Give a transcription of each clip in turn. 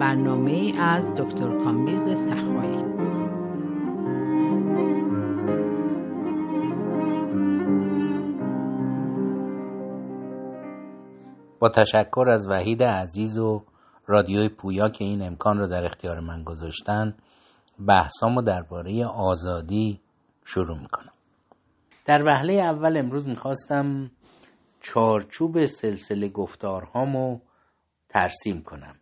برنامه از دکتر کامبیز سخایی. با تشکر از وحید عزیز و رادیوی پویا که این امکان رو در اختیار من گذاشتن بحثامو درباره آزادی شروع می‌کنم. در وهله اول امروز می‌خواستم چارچوب سلسله گفتارهامو ترسیم کنم.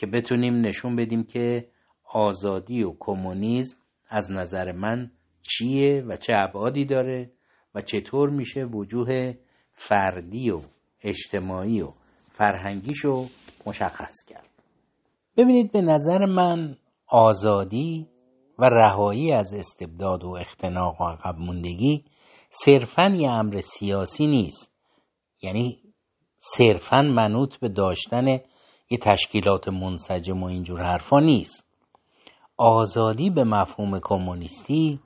که بتونیم نشون بدیم که آزادی و کمونیسم از نظر من چیه و چه ابعادی داره و چطور میشه وجوه فردی و اجتماعی و فرهنگیشو مشخص کرد. ببینید به نظر من آزادی و رهایی از استبداد و اختناق و عقب موندگی صرفا یه امر سیاسی نیست. یعنی صرفا منوط به داشتن یه تشکیلات منسجم و اینجور حرفا نیست. آزادی به مفهوم کمونیستی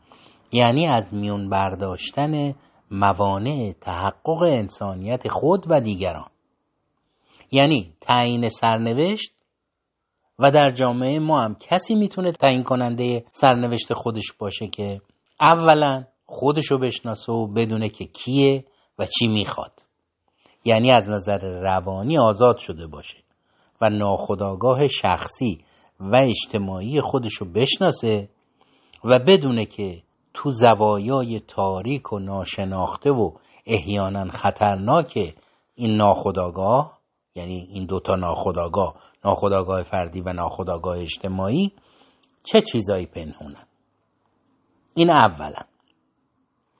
یعنی از میون برداشتن موانع تحقق انسانیت خود و دیگران. یعنی تعیین سرنوشت و در جامعه ما هم کسی می‌تونه تعیین کننده سرنوشت خودش باشه که اولا خودشو بشناسه و بدونه که کیه و چی می‌خواد. یعنی از نظر روانی آزاد شده باشه. و ناخداگاه شخصی و اجتماعی خودشو بشناسه و بدونه که تو زوایای تاریک و ناشناخته و احیانا خطرناک این ناخداگاه یعنی این دوتا ناخداگاه ناخداگاه فردی و ناخداگاه اجتماعی چه چیزایی پنهونن این اولا.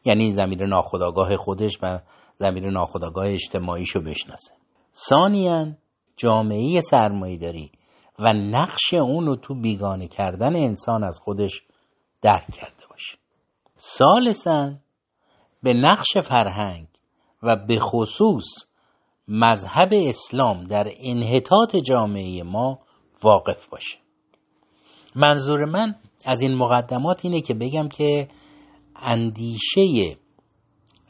یعنی زمیر ناخداگاه خودش و زمیر ناخداگاه اجتماعیشو بشناسه. ثانیا جامعه سرمایه داری و نقش اون رو تو بیگانه کردن انسان از خودش درک کرده باشه ثالثا به نقش فرهنگ و به خصوص مذهب اسلام در انحطاط جامعه ما واقف باشه. منظور من از این مقدمات اینه که بگم که اندیشه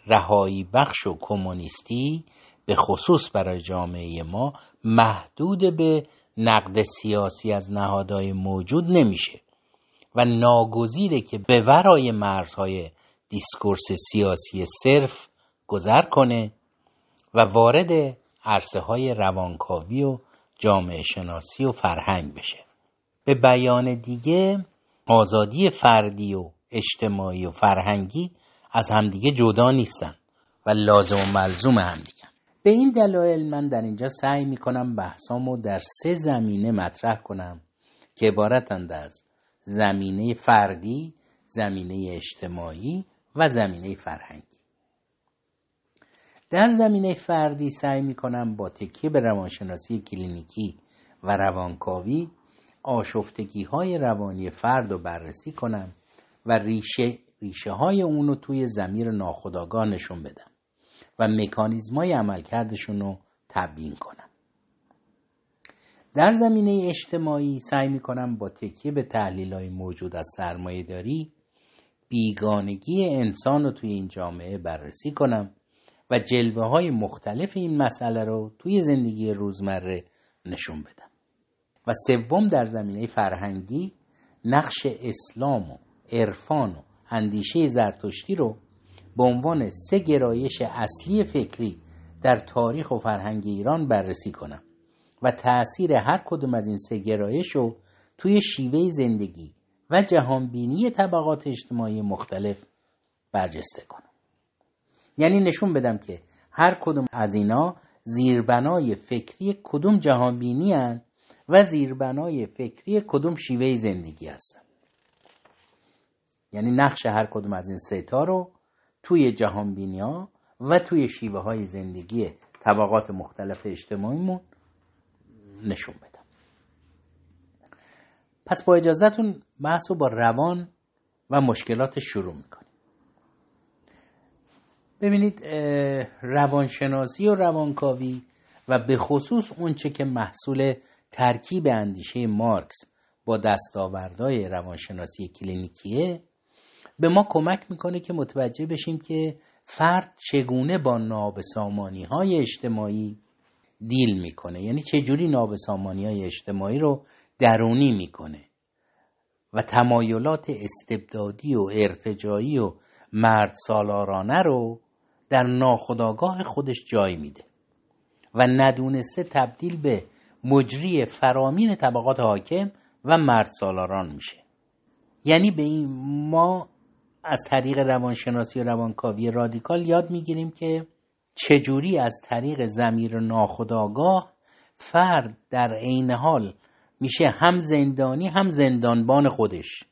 رهایی بخش و کمونیستی به خصوص برای جامعه ما محدود به نقد سیاسی از نهادهای موجود نمیشه و ناگزیره که به ورای مرزهای دیسکورس سیاسی صرف گذر کنه و وارد عرصه های روانکاوی و جامعه شناسی و فرهنگ بشه. به بیان دیگه آزادی فردی و اجتماعی و فرهنگی از همدیگه جدا نیستن و لازم و ملزوم همدیگه. به این دلایل من در اینجا سعی می‌کنم بحثامو در سه زمینه مطرح کنم که عبارتند از زمینه فردی، زمینه اجتماعی و زمینه فرهنگی. در زمینه فردی سعی می کنم با تکیه به روانشناسی کلینیکی و روانکاوی آشفتگی های روانی فرد رو بررسی کنم و ریشه, ریشه های اون رو توی زمیر ناخداگاه نشون بدم. و مکانیزم های عملکردشون رو تبیین کنم در زمینه اجتماعی سعی می کنم با تکیه به تحلیل های موجود از سرمایه داری بیگانگی انسان رو توی این جامعه بررسی کنم و جلوه های مختلف این مسئله رو توی زندگی روزمره نشون بدم. و سوم در زمینه فرهنگی نقش اسلام و عرفان و اندیشه زرتشتی رو به عنوان سه گرایش اصلی فکری در تاریخ و فرهنگ ایران بررسی کنم و تأثیر هر کدوم از این سه گرایش رو توی شیوه زندگی و جهانبینی طبقات اجتماعی مختلف برجسته کنم. یعنی نشون بدم که هر کدوم از اینا زیربنای فکری کدوم جهانبینی هن و زیربنای فکری کدوم شیوه زندگی هستن. یعنی نقش هر کدوم از این ستا رو توی جهانبینی ها و توی شیوه های زندگی طبقات مختلف اجتماعیمون نشون بدم پس با اجازهتون بحث رو با روان و مشکلات شروع می‌کنیم. ببینید روانشناسی و روانکاوی و به خصوص اونچه که محصول ترکیب اندیشه مارکس با دستاوردهای روانشناسی کلینیکیه به ما کمک می‌کنه که متوجه بشیم که فرد چگونه با نابسامانی های اجتماعی دیل می‌کنه. یعنی چجوری نابسامانی های اجتماعی رو درونی می‌کنه و تمایلات استبدادی و ارتجایی و مرد سالارانه رو در ناخداگاه خودش جای میده و ندونسته تبدیل به مجری فرامین طبقات حاکم و مرد سالاران میشه. یعنی به این ما از طریق روانشناسی و روانکاوی رادیکال یاد می‌گیریم که چجوری از طریق زمیر ناخداگاه فرد در عین حال میشه هم زندانی هم زندانبان خودش.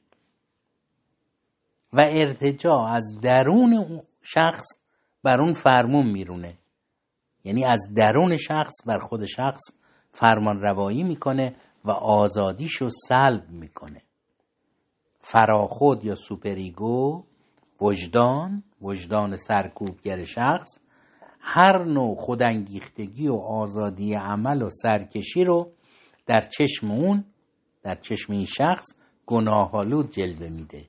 و ارتجا از درون شخص بر اون فرمون میرونه. یعنی از درون شخص بر خود شخص فرمان روایی می‌کنه و آزادیشو سلب می‌کنه. فراخود یا سوپریگو وجدان وجدان سرکوبگر شخص هر نوع خودانگیختگی و آزادی عمل و سرکشی رو در چشم اون در چشم این شخص گناهالود جلوه میده.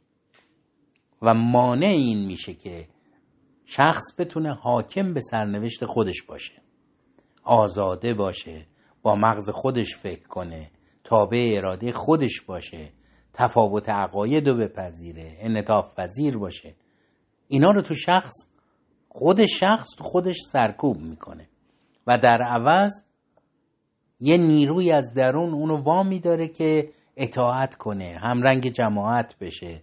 و مانع این میشه که شخص بتونه حاکم به سرنوشت خودش باشه آزاده باشه با مغز خودش فکر کنه تابع اراده خودش باشه تفاوت عقاید رو بپذیره انطاف پذیر باشه. اینا رو تو شخص خود شخص تو خودش سرکوب می‌کنه. و در عوض یه نیروی از درون اونو وامی داره که اطاعت کنه همرنگ جماعت بشه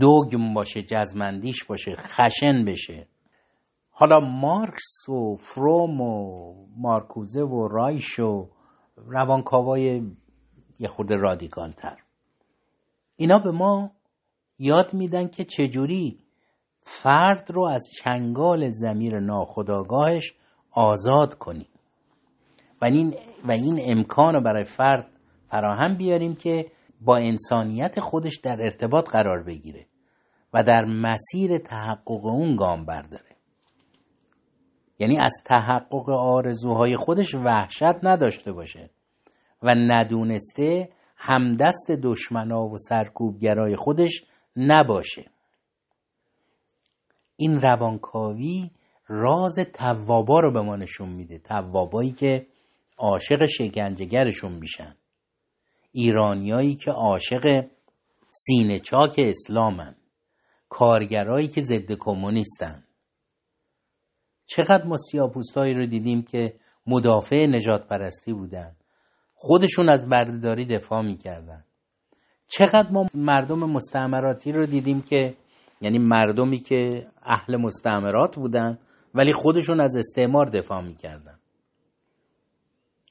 دوگم باشه جزمندیش باشه خشن بشه. حالا مارکس و فروم و مارکوزه و رایش و روانکاوای یه خود رادیکال تر اینا به ما یاد میدن که چجوری فرد رو از چنگال زمیر ناخداگاهش آزاد کنیم. و این, و این امکان رو برای فرد فراهم بیاریم که با انسانیت خودش در ارتباط قرار بگیره و در مسیر تحقق اون گام برداره. یعنی از تحقق آرزوهای خودش وحشت نداشته باشه و ندونسته همدست دشمنا و سرکوبگرای خودش نباشه. این روانکاوی راز توابا رو به ما نشون میده. توابایی که عاشق شکنجهگرشون میشن. ایرانیایی که عاشق سینه چاک اسلامن. کارگرایی که ضد کمونیستن. چقدر ما سیاپوستایی رو دیدیم که مدافع نجات پرستی بودن. خودشون از بردهداری دفاع می‌کردن. چقدر ما مردم مستعمراتی رو دیدیم که یعنی مردمی که اهل مستعمرات بودن ولی خودشون از استعمار دفاع می‌کردن.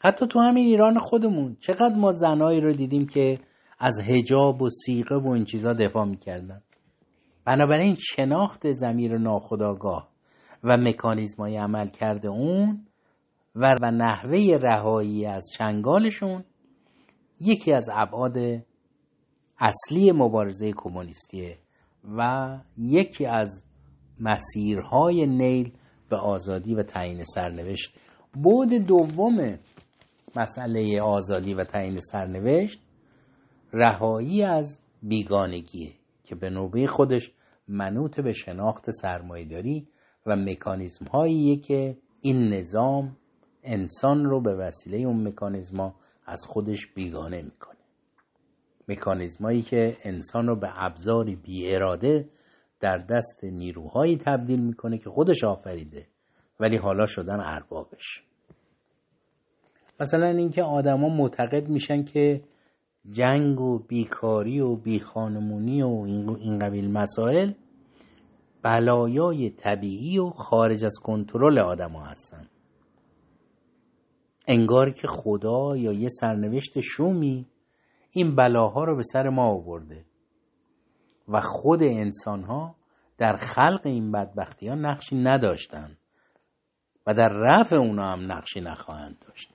حتی تو همین ایران خودمون چقدر ما زنایی رو دیدیم که از هجاب و سیقه و این چیزا دفاع می‌کردن. بنابراین شناخت زمیر ناخداگاه و مکانیزمای عمل کرده اون و, و نحوه رهایی از چنگالشون یکی از ابعاد اصلی مبارزه کمونیستیه و یکی از مسیرهای نیل به آزادی و تعیین سرنوشت. بود دوم مسئله آزادی و تعیین سرنوشت رهایی از بیگانگیه که به نوبه خودش منوط به شناخت سرمایهداری و مکانیزم هاییه که این نظام انسان رو به وسیله اون مکانیزما از خودش بیگانه می‌کنه. مکانیزمایی که انسان رو به ابزاری بی اراده در دست نیروهایی تبدیل می‌کنه که خودش آفریده ولی حالا شدن اربابش. مثلا اینکه آدما معتقد میشن که جنگ و بیکاری و بیخانمونی و این قبیل مسائل بلایای طبیعی و خارج از کنترل آدما هستن. انگار که خدا یا یه سرنوشت شومی این بلاها رو به سر ما آورده و خود انسان ها در خلق این بدبختی ها نقشی نداشتن و در رفع اونا هم نقشی نخواهند داشت.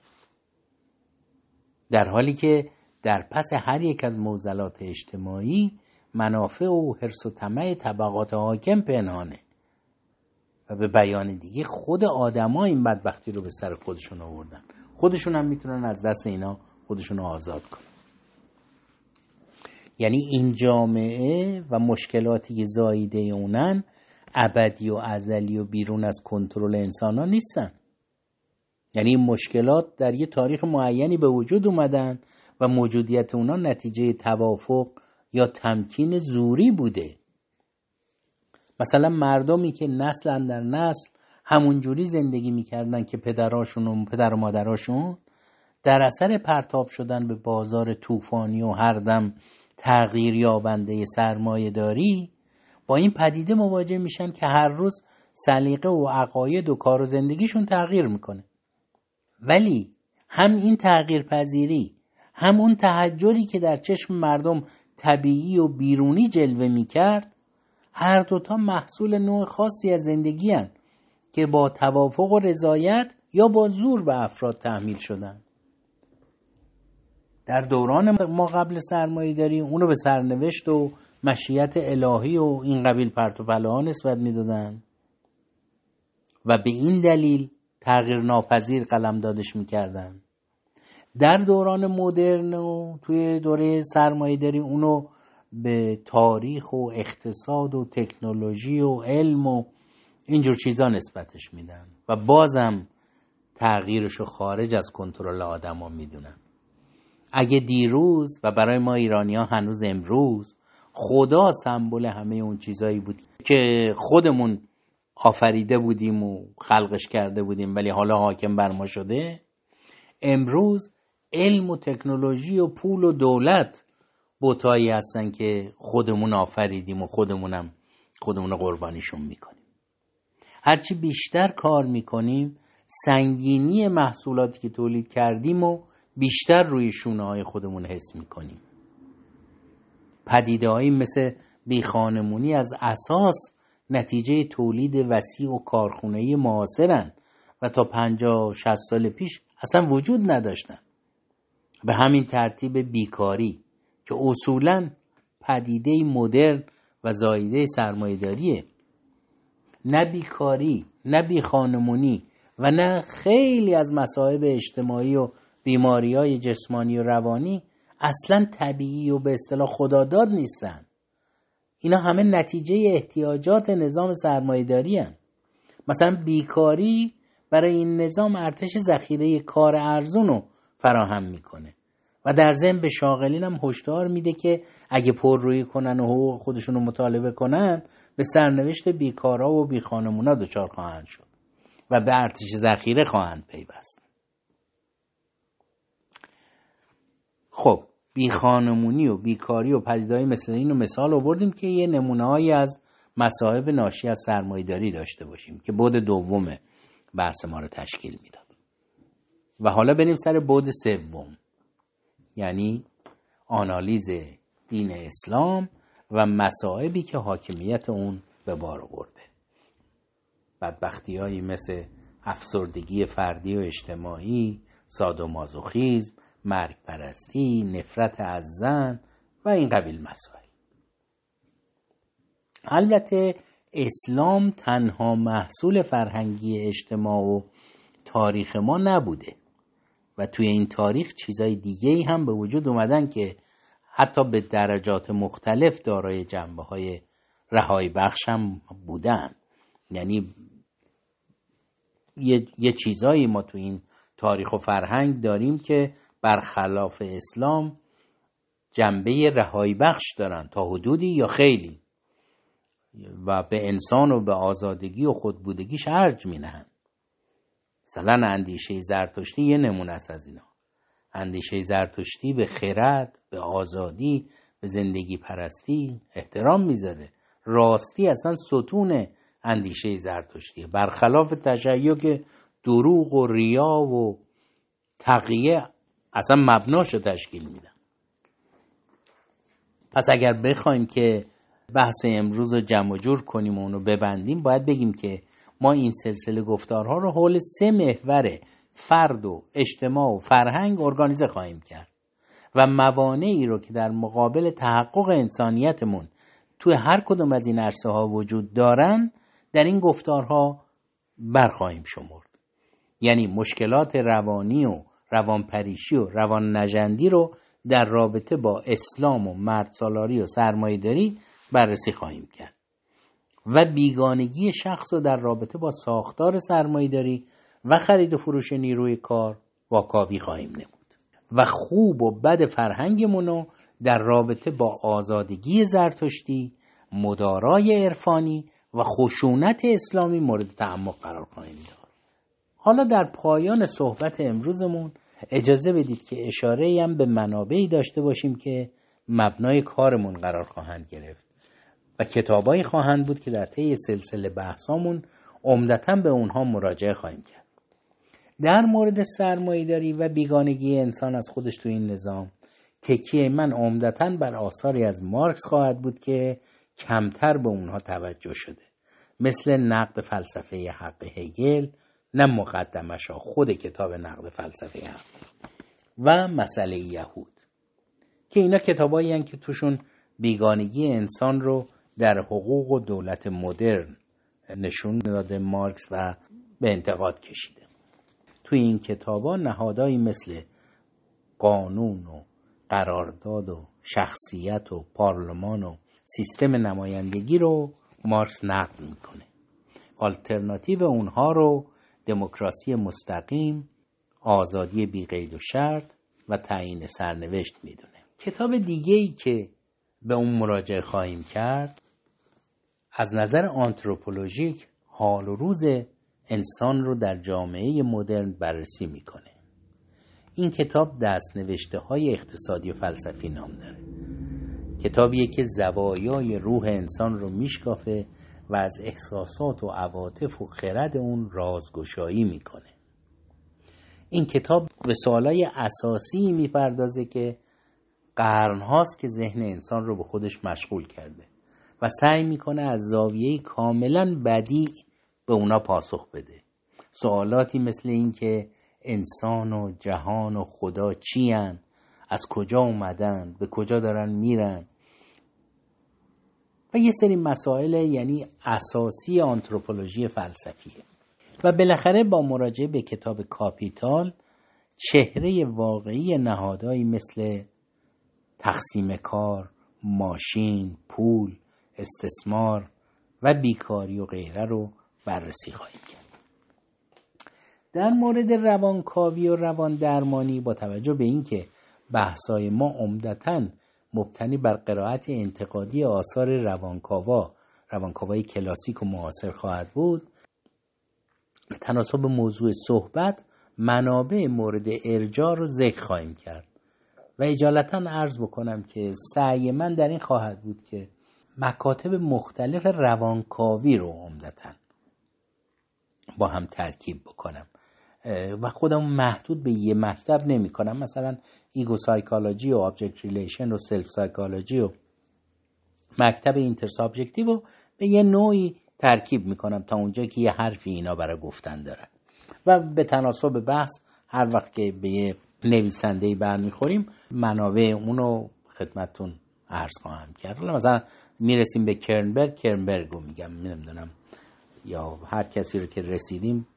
در حالی که در پس هر یک از موزلات اجتماعی منافع و حرس و طمع طبقات حاکم پنهانه و به بیان دیگه خود آدما این بدبختی رو به سر خودشون آوردن. خودشون هم می‌تونن از دست اینا خودشون رو آزاد کنن. یعنی این جامعه و مشکلاتی که زاییده اونن ابدی و ازلی و بیرون از کنترل انسان ها نیستن. یعنی این مشکلات در یه تاریخ معینی به وجود اومدن و موجودیت اونا نتیجه توافق یا تمکین زوری بوده. مثلا مردمی که نسل در نسل همونجوری زندگی می‌کردن که پدراشون و پدر و مادراشون در اثر پرتاب شدن به بازار طوفانی و هر دم تغییر یابنده سرمایه داری با این پدیده مواجه میشن که هر روز سلیقه و عقاید و کار و زندگیشون تغییر می‌کنه. ولی هم این تغییر پذیری هم اون تحجری که در چشم مردم طبیعی و بیرونی جلوه می‌کرد هر دوتا محصول نوع خاصی از زندگی هن. که با توافق و رضایت یا با زور به افراد تحمیل شدن. در دوران ما قبل سرمایه داری اونو به سرنوشت و مشیت الهی و این قبیل پرت و نسبت می‌دادن. و به این دلیل تغییر ناپذیر قلم دادش می‌کردن. در دوران مدرن و توی دوره سرمایه داری اونو به تاریخ و اقتصاد و تکنولوژی و علم و اینجور چیزا نسبتش میدن و بازم تغییرش رو خارج از کنترل آدما می‌دونن. اگه دیروز و برای ما ایرانی ها هنوز امروز خدا سمبل همه اون چیزایی بود که خودمون آفریده بودیم و خلقش کرده بودیم ولی حالا حاکم بر ما شده امروز علم و تکنولوژی و پول و دولت بوتایی هستن که خودمون آفریدیم و خودمونم خودمون قربانیشون می‌کنیم. هرچی بیشتر کار می‌کنیم سنگینی محصولاتی که تولید کردیم و بیشتر روی شونه های خودمون حس می‌کنیم. پدیده مثل بیخانمونی از اساس نتیجه تولید وسیع و کارخونه معاصرن و تا پنجاه شست سال پیش اصلا وجود نداشتن. به همین ترتیب بیکاری که اصولا پدیده مدرن و زایده سرمایهداریه. نه بیکاری نه بیخانمونی و نه خیلی از مصائب اجتماعی و بیماری های جسمانی و روانی اصلا طبیعی و به اصطلاح خداداد نیستن اینا همه نتیجه احتیاجات نظام سرمایهداری هم. مثلا بیکاری برای این نظام ارتش ذخیره کار ارزون رو فراهم می‌کنه و در ضمن به شاغلین هم هشدار میده که اگه پر روی کنن و حقوق خودشون رو مطالبه کنن به سرنوشت بیکارا و بیخانمونا دچار خواهند شد و به ارتش ذخیره خواهند پیوست. خب بیخانمونی و بیکاری و پدیدهای مثل این رو مثال آوردیم که یه نمونه از مصائب ناشی از سرمایداری داشته باشیم که بود دوم بحث ما رو تشکیل می‌داد. و حالا بریم سر بود سوم یعنی آنالیز دین اسلام و مسائبی که حاکمیت اون به بار آورده بدبختی مثل افسردگی فردی و اجتماعی سادومازوخیزم مرگ پرستی نفرت از زن و این قبیل مسائل. البته اسلام تنها محصول فرهنگی اجتماع و تاریخ ما نبوده و توی این تاریخ چیزای دیگه هم به وجود اومدن که حتی به درجات مختلف دارای جنبه های رهایی بخش هم بودن. یعنی یه, یه چیزایی ما تو این تاریخ و فرهنگ داریم که برخلاف اسلام جنبه رهایی بخش دارن تا حدودی یا خیلی. و به انسان و به آزادگی و خودبودگیش ارج می نهن. مثلا اندیشه زرتشتی یه نمونه از اینا. اندیشه زرتشتی به خرد به آزادی به زندگی پرستی احترام می‌ذاره. راستی اصلا ستون اندیشه زرتشتیه. برخلاف تشیع که دروغ و ریا و تقیه اصلا مبناش رو تشکیل میدن. پس اگر بخوایم که بحث امروز رو جمع جور کنیم و اونو ببندیم باید بگیم که ما این سلسله گفتارها رو حول سه محور فرد و اجتماع و فرهنگ ارگانیزه خواهیم کرد و موانعی رو که در مقابل تحقق انسانیتمون توی هر کدوم از این عرصه ها وجود دارن در این گفتارها برخواهیم شمرد. یعنی مشکلات روانی و روانپریشی و روان نجندی رو در رابطه با اسلام و مردسالاری و سرمایهداری بررسی خواهیم کرد. و بیگانگی شخص رو در رابطه با ساختار سرمایهداری و خرید و فروش نیروی کار واکاوی خواهیم نمود. و خوب و بد فرهنگمون رو در رابطه با آزادگی زرتشتی مدارای عرفانی و خشونت اسلامی مورد تعمق قرار خواهیم داد. حالا در پایان صحبت امروزمون اجازه بدید که اشاره هم به منابعی داشته باشیم که مبنای کارمون قرار خواهند گرفت و کتابایی خواهند بود که در طی سلسله بحثامون عمدتا به اونها مراجعه خواهیم کرد. در مورد سرمایهداری و بیگانگی انسان از خودش تو این نظام تکیه من عمدتا بر آثاری از مارکس خواهد بود که کمتر به اونها توجه شده. مثل نقد فلسفه حق هگل نه مقدمش خود کتاب نقد فلسفه حق. و مسئله یهود که اینا کتابایی که توشون بیگانگی انسان رو در حقوق و دولت مدرن نشون داده مارکس و به انتقاد کشیده. توی این کتابا نهادهایی مثل قانون و قرارداد و شخصیت و پارلمان و سیستم نمایندگی رو مارکس نقد می‌کنه. آلترناتیو اونها رو دموکراسی مستقیم آزادی بیقید و شرط و تعیین سرنوشت می‌دونه. کتاب دیگه ای که به اون مراجعه خواهیم کرد از نظر آنتروپولوژیک حال و روز انسان رو در جامعه مدرن بررسی می‌کنه. این کتاب دست نوشته های اقتصادی و فلسفی نام داره. کتابیه که زوایای روح انسان رو میشکافه و از احساسات و عواطف و خرد اون رازگشایی می‌کنه. این کتاب به سوالای اساسی می‌پردازه که قرنهاست که ذهن انسان رو به خودش مشغول کرده و سعی می‌کنه از زاویه کاملا بدی به اونا پاسخ بده. سوالاتی مثل این که انسان و جهان و خدا چی؟ از کجا اومدن؟ به کجا دارن میرن؟ و یه سری مسائل یعنی اساسی آنتروپولوژی فلسفیه. و بالاخره با مراجعه به کتاب کاپیتال چهره واقعی نهادهایی مثل تقسیم کار، ماشین، پول، استثمار و بیکاری و غیره رو بررسی خواهیم کرد. در مورد روانکاوی و روان درمانی با توجه به اینکه بحثای ما عمدتا مبتنی بر قرائت انتقادی آثار روانکاوا روانکاوای کلاسیک و معاصر خواهد بود تناسب موضوع صحبت منابع مورد ارجاع رو ذکر خواهیم کرد و اجالتا عرض بکنم که سعی من در این خواهد بود که مکاتب مختلف روانکاوی رو عمدتا با هم ترکیب بکنم. و خودم محدود به یه مکتب نمی کنم. مثلا ego psychology و object relation و self psychology و مکتب intersubjective به یه نوعی ترکیب می‌کنم تا اونجا که یه حرفی اینا برای گفتن دارن. و به تناسب بحث هر وقت که به یه نویسنده برمیخوریم منابع اونو خدمتتون عرض خواهم کرد. مثلا می‌رسیم به کرنبرگ. کرنبرگ رو میگم نمی‌دونم. یا هر کسی رو که رسیدیم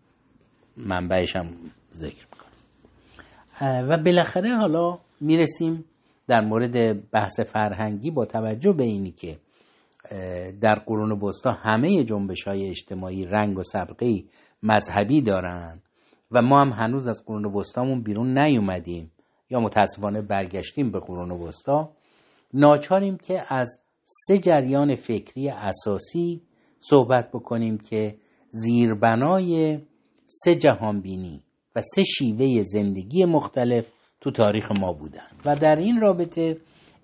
منبعش هم ذکر می‌کنم و بالاخره حالا می‌رسیم در مورد بحث فرهنگی با توجه به اینی که در قرون وسطا همه جنبش های اجتماعی رنگ و سبقه مذهبی دارن و ما هم هنوز از قرون وسطامون بیرون نیومدیم یا متاسفانه برگشتیم به قرون وسطا. ناچاریم که از سه جریان فکری اساسی صحبت بکنیم که زیربنای سه جهان بینی و سه شیوه زندگی مختلف تو تاریخ ما بودن. و در این رابطه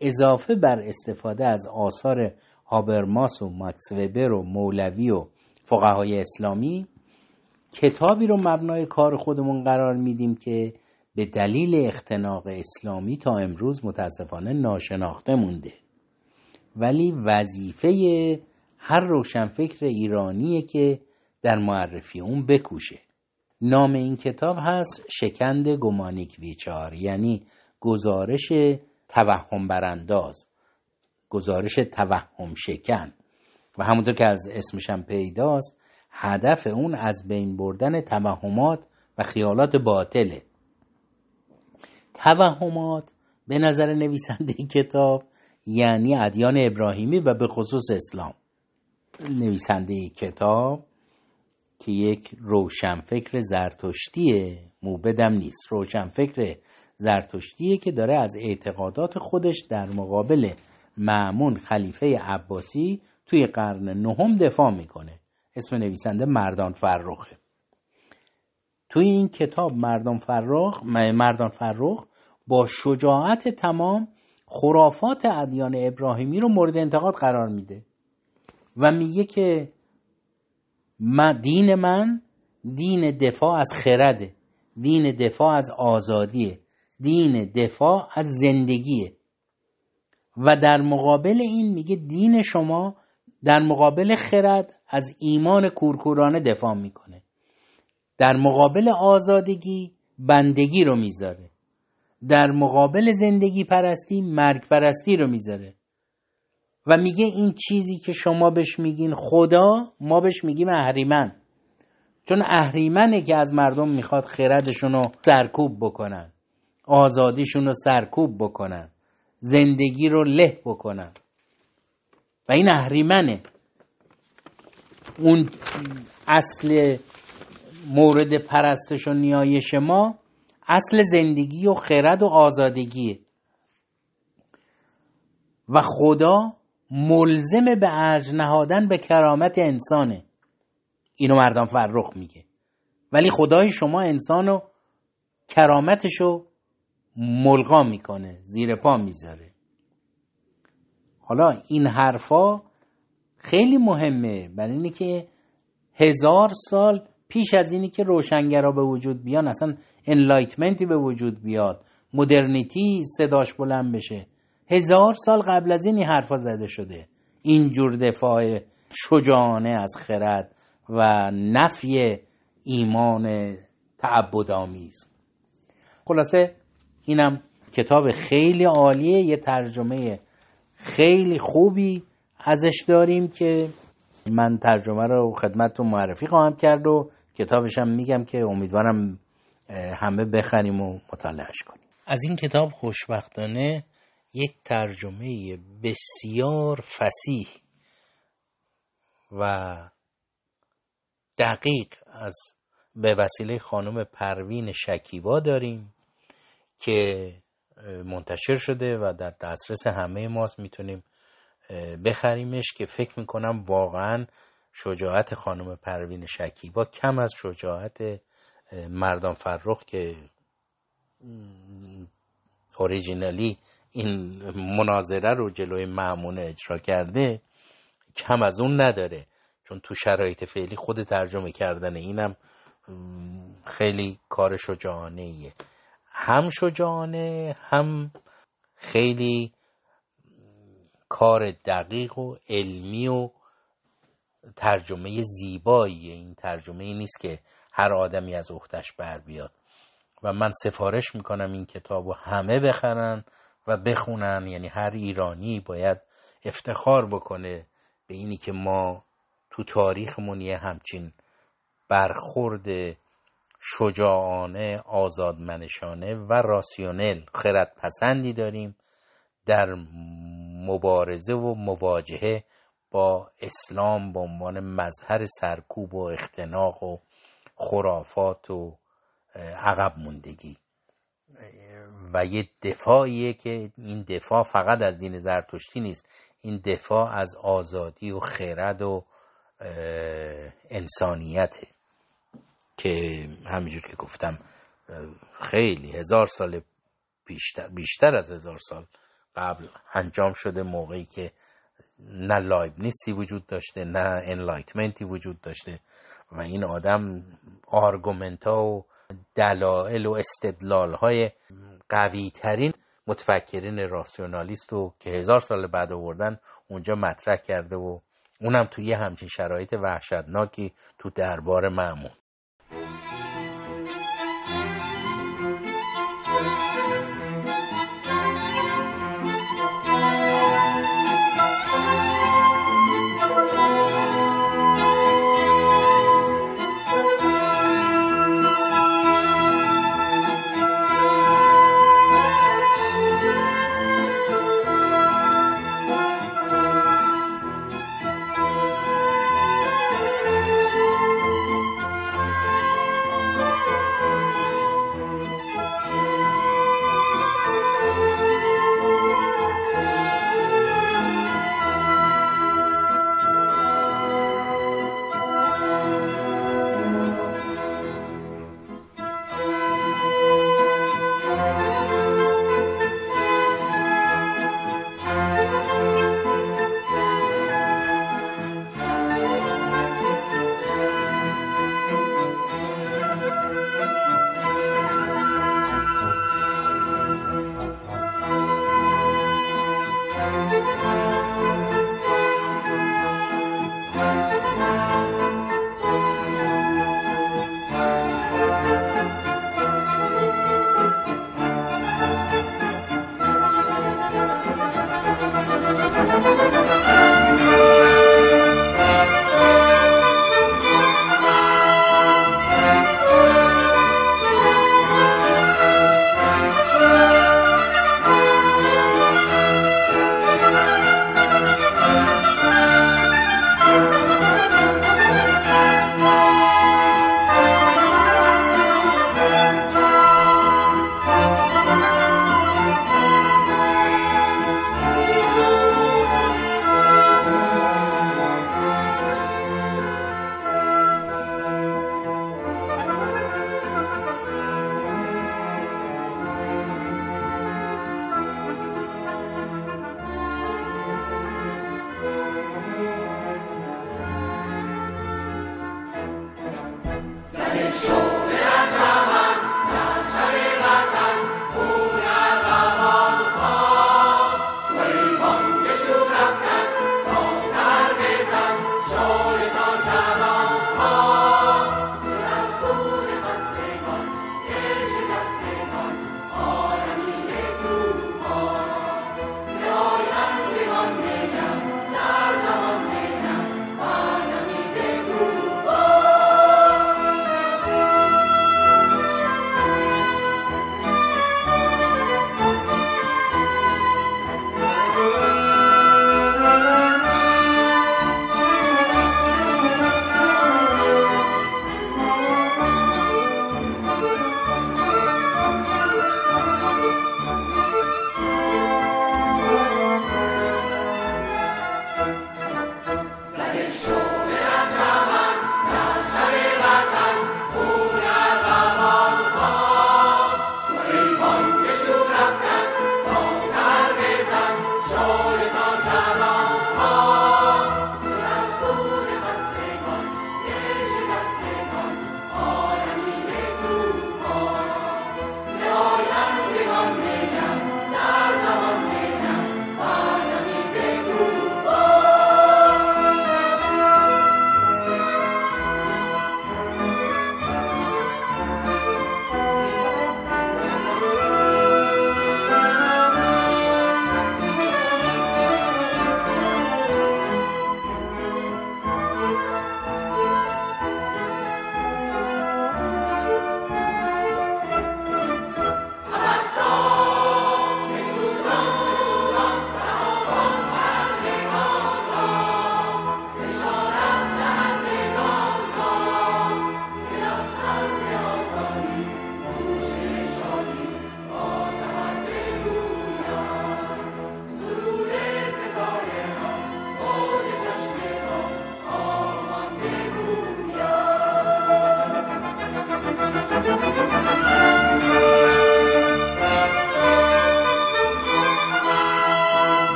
اضافه بر استفاده از آثار هابرماس و ماکس وبر و مولوی و فقهای اسلامی کتابی رو مبنای کار خودمون قرار میدیم که به دلیل اختناق اسلامی تا امروز متاسفانه ناشناخته مونده. ولی وظیفه هر روشنفکر ایرانیه که در معرفی اون بکوشه. نام این کتاب هست شکند گمانیک ویچار یعنی گزارش توهم برانداز گزارش توهم شکن. و همونطور که از اسمشم پیداست هدف اون از بین بردن توهمات و خیالات باطله. توهمات به نظر نویسنده کتاب یعنی ادیان ابراهیمی و به خصوص اسلام. نویسنده کتاب که یک روشنفکر زرتشتیه. موبدم نیست. روشنفکر زرتشتیه که داره از اعتقادات خودش در مقابل معمون خلیفه عباسی توی قرن نهم دفاع می‌کنه. اسم نویسنده مردان فرخه. توی این کتاب مردان فرخ مردان فرخ با شجاعت تمام خرافات ادیان ابراهیمی رو مورد انتقاد قرار میده. و میگه که دین من دین دفاع از خرده. دین دفاع از آزادیه. دین دفاع از زندگیه. و در مقابل این میگه دین شما در مقابل خرد از ایمان کورکورانه دفاع می‌کنه. در مقابل آزادگی بندگی رو می‌ذاره. در مقابل زندگی پرستی مرگ پرستی رو می‌ذاره. و میگه این چیزی که شما بهش میگین خدا ما بهش میگیم اهریمن. چون اهریمنه که از مردم می‌خواد خردشون رو سرکوب بکنن آزادیشون رو سرکوب بکنن زندگی رو له بکنن. و این اهریمنه. اون اصل مورد پرستش و نیایش ما اصل زندگی و خرد و آزادگیه. و خدا ملزم به ارج نهادن به کرامت انسانه. اینو مردم فرخ میگه. ولی خدای شما انسانو کرامتشو ملغا می‌کنه زیر پا می‌ذاره. حالا این حرفا خیلی مهمه. برای اینه که هزار سال پیش از اینی که روشنگرا به وجود بیان اصلا انلایتمنتی به وجود بیاد مدرنیتی صداش بلند بشه. هزار سال قبل از این حرفا زده شده. اینجور دفاع شجاعانه از خرد و نفی ایمان تعبدآمیز. خلاصه اینم کتاب خیلی عالیه یه ترجمه خیلی خوبی ازش داریم که من ترجمه رو خدمتتون معرفی خواهم کرد و کتابشم میگم که امیدوارم همه بخریم و مطالعهش کنیم. از این کتاب خوشبختانه یک ترجمه بسیار فسیح و دقیق از به وسیله خانم پروین شکیبا داریم که منتشر شده و در دسترس همه ماست. می‌تونیم بخریمش که فکر می‌کنم واقعا شجاعت خانم پروین شکیبا کم از شجاعت مردان فرخ که اوریجینالی این مناظره رو جلوی معمونه اجرا کرده کم از اون نداره. چون تو شرایط فعلی خود ترجمه کردن اینم خیلی کار شجاعانه ایه هم شجاعانه هم خیلی کار دقیق و علمی و ترجمه زیبایی این ترجمه ای نیست که هر آدمی از اختش بر بیاد. و من سفارش می‌کنم این کتاب رو همه بخرن. و بخونن یعنی هر ایرانی باید افتخار بکنه به اینی که ما تو تاریخمون یه همچین برخورد شجاعانه آزادمنشانه و راسیونل خرد پسندی داریم در مبارزه و مواجهه با اسلام به عنوان مظهر سرکوب و اختناق و خرافات و عقب موندگی. و یه دفاعیه که این دفاع فقط از دین زرتشتی نیست. این دفاع از آزادی و خرد و انسانیته. که همینجور که گفتم خیلی هزار سال بیشتر, بیشتر از هزار سال قبل انجام شده موقعی که نه نیستی وجود داشته نه انلایتمنتی وجود داشته و این آدم آرگومنت ها و دلایل و استدلال های قوی ترین متفکرین راسیونالیست رو که هزار سال بعد آوردن اونجا مطرح کرده و اونم توی همچین شرایط وحشتناکی تو دربار معمون